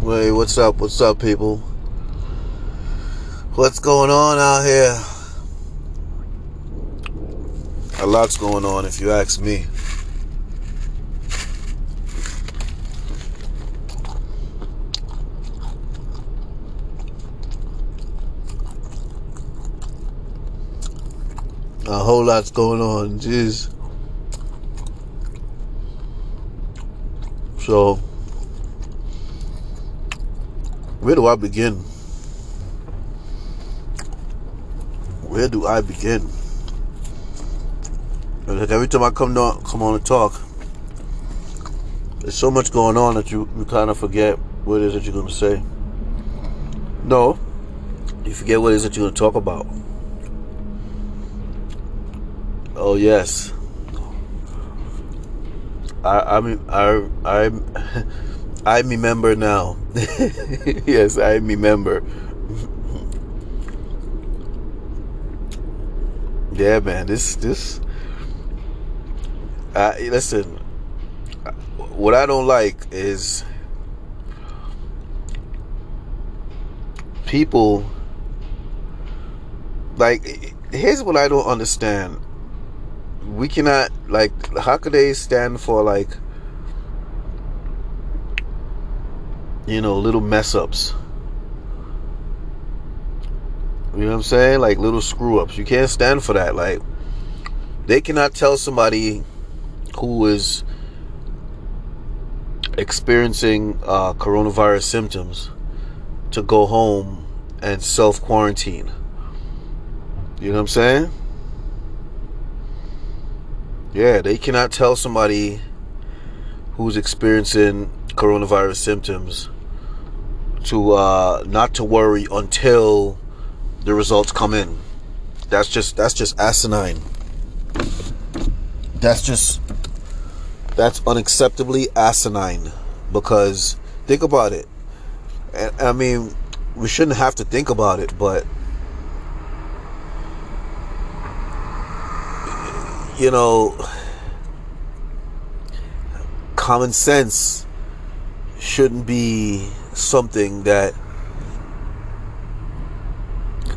Wait, what's up? What's up, people? What's going on out here? A lot's going on, if you ask me. A whole lot's going on, jeez. So, where do I begin? Where do I begin? Like every time I come on, come on and talk, there's so much going on that you, you kind of forget what it is that you're going to say. No, you forget what it is that you're going to talk about. Oh yes, I I I I I remember now. yes, I remember. yeah, man. This this uh, listen, what I don't like is people like here's what I don't understand. We cannot like how could they stand for like you know little mess ups? You know what I'm saying? Like little screw ups. You can't stand for that. Like they cannot tell somebody who is experiencing uh, coronavirus symptoms to go home and self quarantine. You know what I'm saying? Yeah, they cannot tell somebody who's experiencing coronavirus symptoms to uh, not to worry until the results come in. That's just that's just asinine. That's just that's unacceptably asinine because think about it. I mean, we shouldn't have to think about it, but you know, common sense shouldn't be something that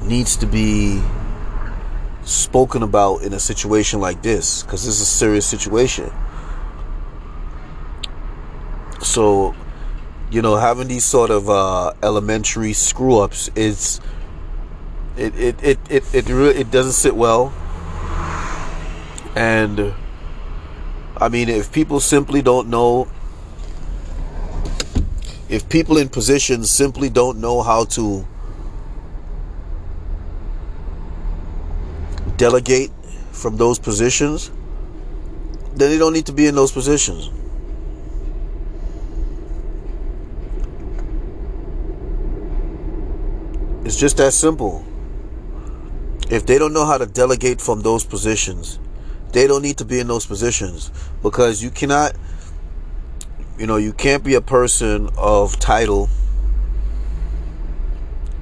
needs to be spoken about in a situation like this because this is a serious situation. So, you know, having these sort of uh, elementary screw ups is it it it it it, really, it doesn't sit well. And I mean, if people simply don't know, if people in positions simply don't know how to delegate from those positions, then they don't need to be in those positions. It's just that simple. If they don't know how to delegate from those positions, they don't need to be in those positions because you cannot you know, you can't be a person of title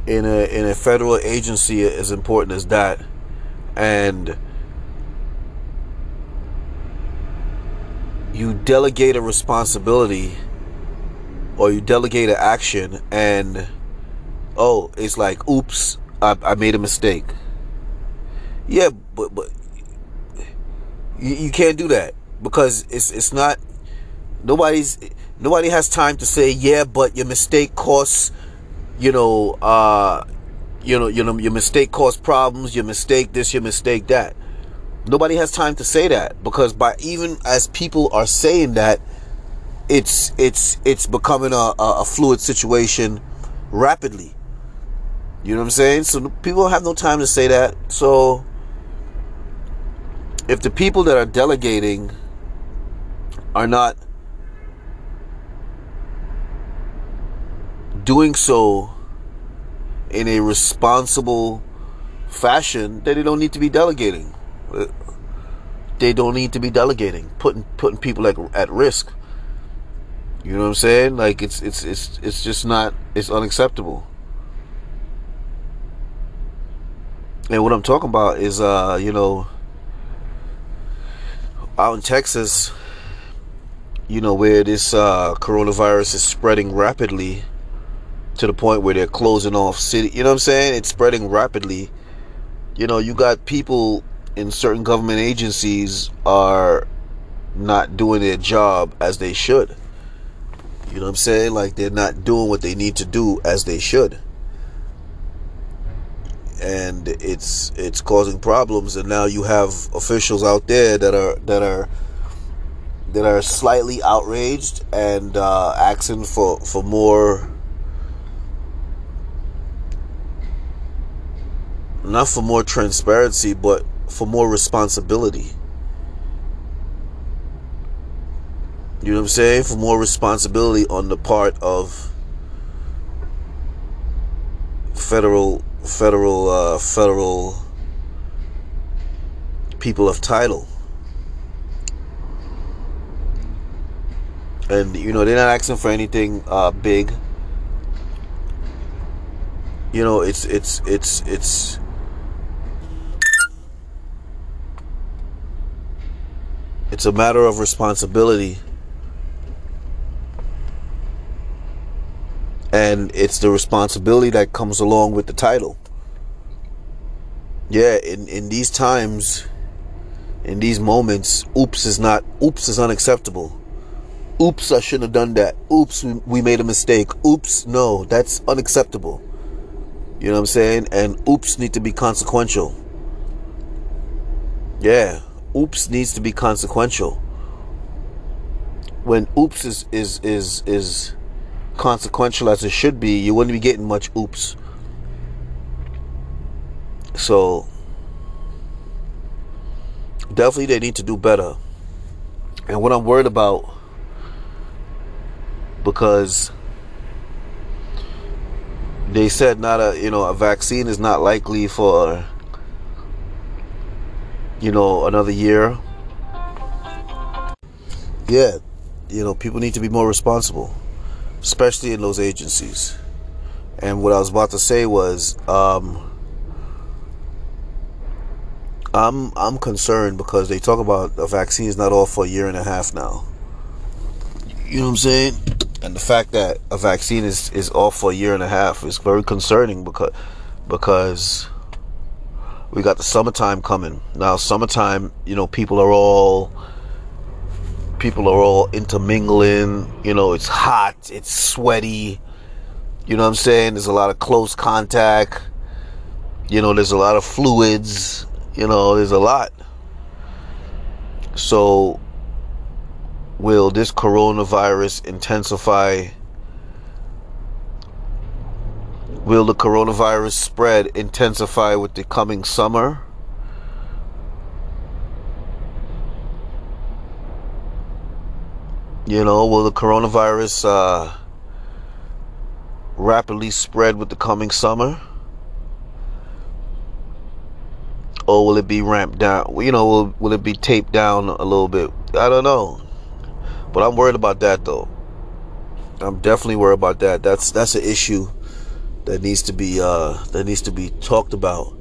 in a in a federal agency as important as that and you delegate a responsibility or you delegate an action and oh, it's like, oops, I, I made a mistake. Yeah, but but you, you can't do that because it's it's not nobody's nobody has time to say yeah, but your mistake costs you know uh you know you know your mistake caused problems. Your mistake this, your mistake that. Nobody has time to say that because by even as people are saying that, it's it's it's becoming a, a, a fluid situation rapidly. You know what I'm saying? So people have no time to say that. So if the people that are delegating are not doing so in a responsible fashion, then they don't need to be delegating. They don't need to be delegating, putting putting people at at risk. You know what I'm saying? Like it's it's it's it's just not it's unacceptable. And what I'm talking about is, uh, you know, out in Texas, you know, where this uh, coronavirus is spreading rapidly to the point where they're closing off city. You know what I'm saying? It's spreading rapidly. You know, you got people in certain government agencies are not doing their job as they should. You know what I'm saying? Like they're not doing what they need to do as they should. And it's it's causing problems and now you have officials out there that are that are that are slightly outraged and uh, asking for for more not for more transparency but for more responsibility You know what I'm saying? For more responsibility on the part of federal federal uh, federal people of title. And you know, they're not asking for anything uh, big. You know, it's it's it's it's it's a matter of responsibility and it's the responsibility that comes along with the title. Yeah, in in these times, in these moments, oops is not oops is unacceptable. Oops, I shouldn't have done that. Oops, we, made a mistake. Oops, no, that's unacceptable. You know what I'm saying? And oops need to be consequential. Yeah, oops needs to be consequential. When oops is is is is consequential as it should be, you wouldn't be getting much oops. So definitely they need to do better. And what I'm worried about because they said not a you know a vaccine is not likely for you know another year. Yeah, you know people need to be more responsible especially in those agencies. And what I was about to say was, um, I'm I'm concerned because they talk about the vaccine is not off for a year and a half now. You know what I'm saying? And the fact that a vaccine is, is off for a year and a half is very concerning because because we got the summertime coming. Now summertime, you know, people are all people are all intermingling. You know, it's hot, it's sweaty. You know what I'm saying? There's a lot of close contact. You know, there's a lot of fluids. You know, there's a lot. So, will this coronavirus intensify? Will the coronavirus spread intensify with the coming summer? You know, will the coronavirus uh, rapidly spread with the coming summer? Or will it be ramped down? You know, will, will it be taped down a little bit? I don't know. But I'm worried about that though. I'm definitely worried about that. That's that's an issue that needs to be uh, that needs to be talked about.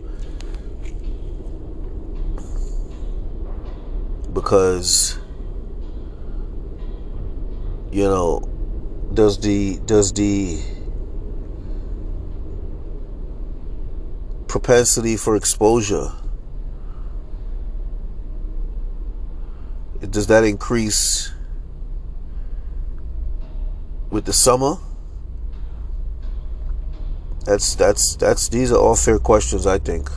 Because you know does the does the propensity for exposure does that increase with the summer? That's that's that's these are all fair questions i think.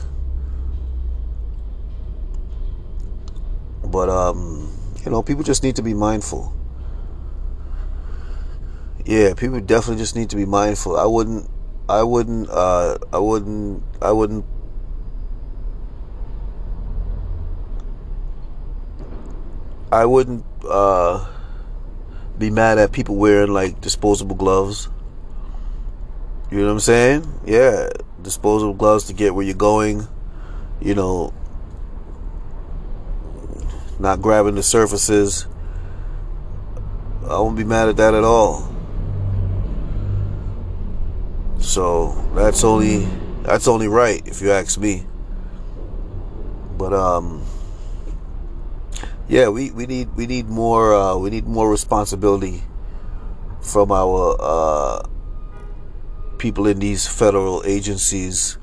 But um you know people just need to be mindful yeah, people definitely just need to be mindful. I wouldn't, I wouldn't, uh, I wouldn't, I wouldn't. I wouldn't uh, be mad at people wearing like disposable gloves. You know what I'm saying? Yeah, disposable gloves to get where you're going. You know, not grabbing the surfaces. I won't be mad at that at all. So that's only that's only right if you ask me. But um yeah, we, we need we need more uh, we need more responsibility from our uh, people in these federal agencies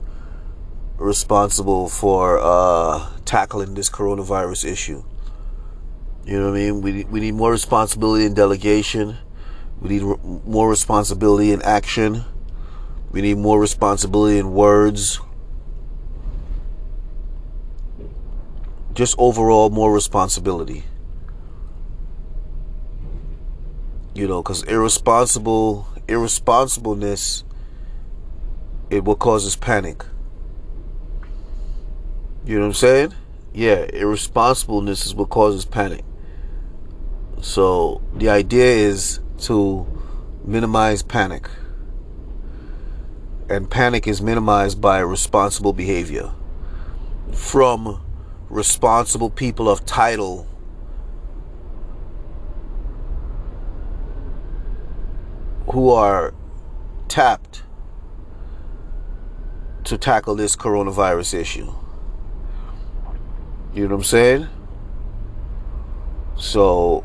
responsible for uh, tackling this coronavirus issue. You know what I mean? We we need more responsibility in delegation. We need more responsibility in action. We need more responsibility in words. Just overall more responsibility. You know, because irresponsible irresponsibleness it will causes panic. You know what I'm saying? Yeah, irresponsibleness is what causes panic. So the idea is to minimize panic. And panic is minimized by responsible behavior from responsible people of title who are tapped to tackle this coronavirus issue. You know what I'm saying? So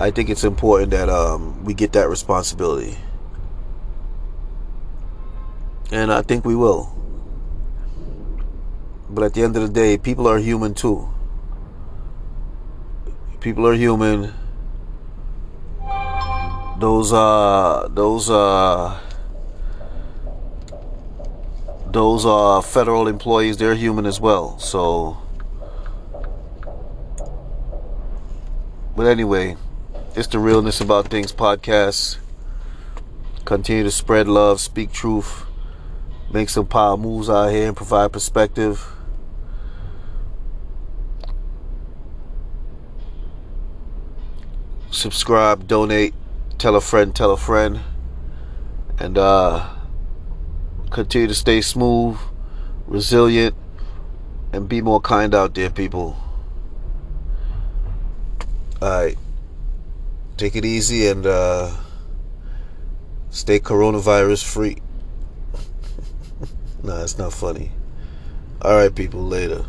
I think it's important that um, we get that responsibility. And I think we will. But at the end of the day, people are human too. People are human. Those uh those uh those uh federal employees, they're human as well. So But anyway, it's the Realness About Things podcast. Continue to spread love, speak truth, make some power moves out here, and provide perspective. Subscribe, donate, tell a friend, tell a friend, and uh, continue to stay smooth, resilient, and be more kind out there, people. All right take it easy and uh, stay coronavirus free. nah, it's not funny. All right, people, later.